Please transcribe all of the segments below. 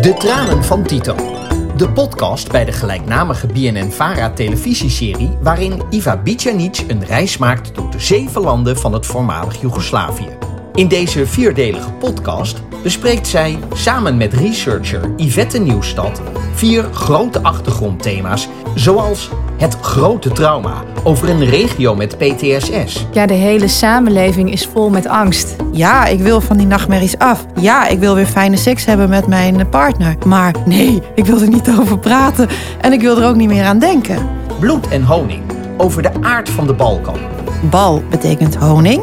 De Tranen van Tito. De podcast bij de gelijknamige BNN-Vara televisieserie waarin Iva Bicanic een reis maakt door de zeven landen van het voormalig Joegoslavië. In deze vierdelige podcast bespreekt zij samen met researcher Yvette Nieuwstad vier grote achtergrondthema's, zoals het grote trauma over een regio met PTSS. Ja, de hele samenleving is vol met angst. Ja, ik wil van die nachtmerries af. Ja, ik wil weer fijne seks hebben met mijn partner. Maar nee, ik wil er niet over praten en ik wil er ook niet meer aan denken. Bloed en honing over de aard van de Balkan. Bal betekent honing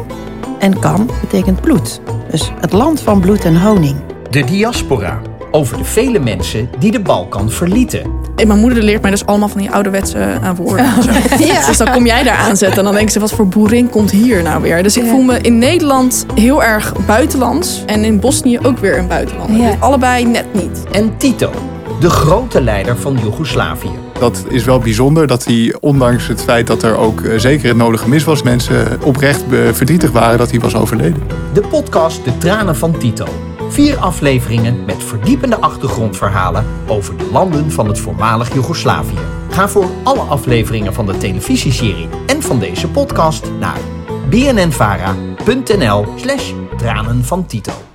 en kan betekent bloed. Dus het land van bloed en honing. De diaspora over de vele mensen die de Balkan verlieten. En mijn moeder leert mij dus allemaal van die ouderwetse uh, woorden. en zo. Dus dan kom jij daar aanzetten en dan denken ze, wat voor boerin komt hier nou weer? Dus ik Ja. voel me in Nederland heel erg buitenlands. En in Bosnië ook weer een buitenlander. Ja. Dus allebei net niet. En Tito, de grote leider van Joegoslavië. Dat is wel bijzonder dat hij, ondanks het feit dat er ook eh, zeker het nodige mis was, mensen oprecht eh, verdrietig waren dat hij was overleden. De podcast De Tranen van Tito. Vier afleveringen met verdiepende achtergrondverhalen over de landen van het voormalig Joegoslavië. Ga voor alle afleveringen van de televisieserie en van deze podcast naar bnnvara.nl slash van Tito.